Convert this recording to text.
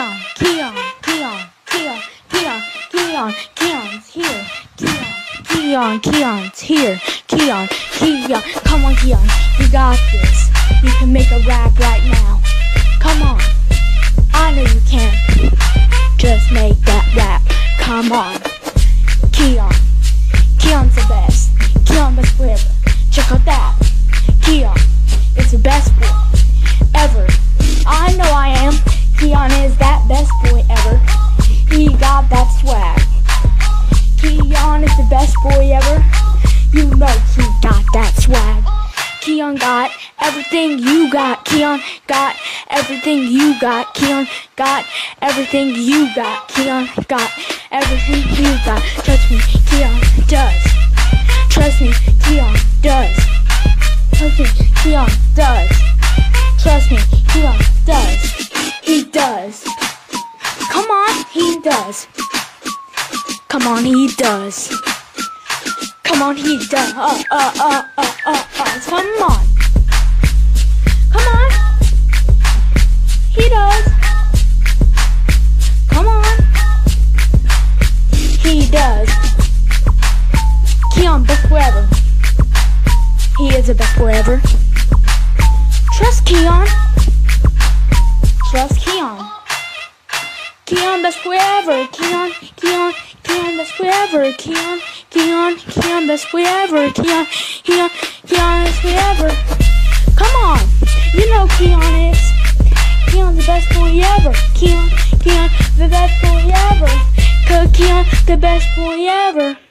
Keyon, Keyon, Keyon, Keyon, Keyon, Keyon, Keyon's here. Keyon, Keyon, Keyon's here. Keyon, Keyon, come on, Keyon, you got this. You can make a rap right now. Come on, I know you can. Just make that rap. Come on, Keyon, Keyon's the best. Keyon got everything you got. Keyon got everything you got. Keyon got everything you got. Keyon got everything you got. Trust me, Keyon does. Trust me, Keyon does. Trust me, Keyon does. Trust me, Keyon does. He does. Come on, he does. Come on, he does. Come on, he does. Uh, uh, uh, uh, uh, uh. He does. Come on. He does. Keyon, best forever. He is the best forever. Trust Keyon. Trust Keyon. Keyon, best forever. Keyon, Keyon, Keyon, best forever. Keyon, Keyon, Keyon, best forever. Keyon, Keyon, Keyon, best forever. Come on, you know Keyon is. The best boy ever. Keyon, Keyon, the best boy ever. Keyon, the best boy ever.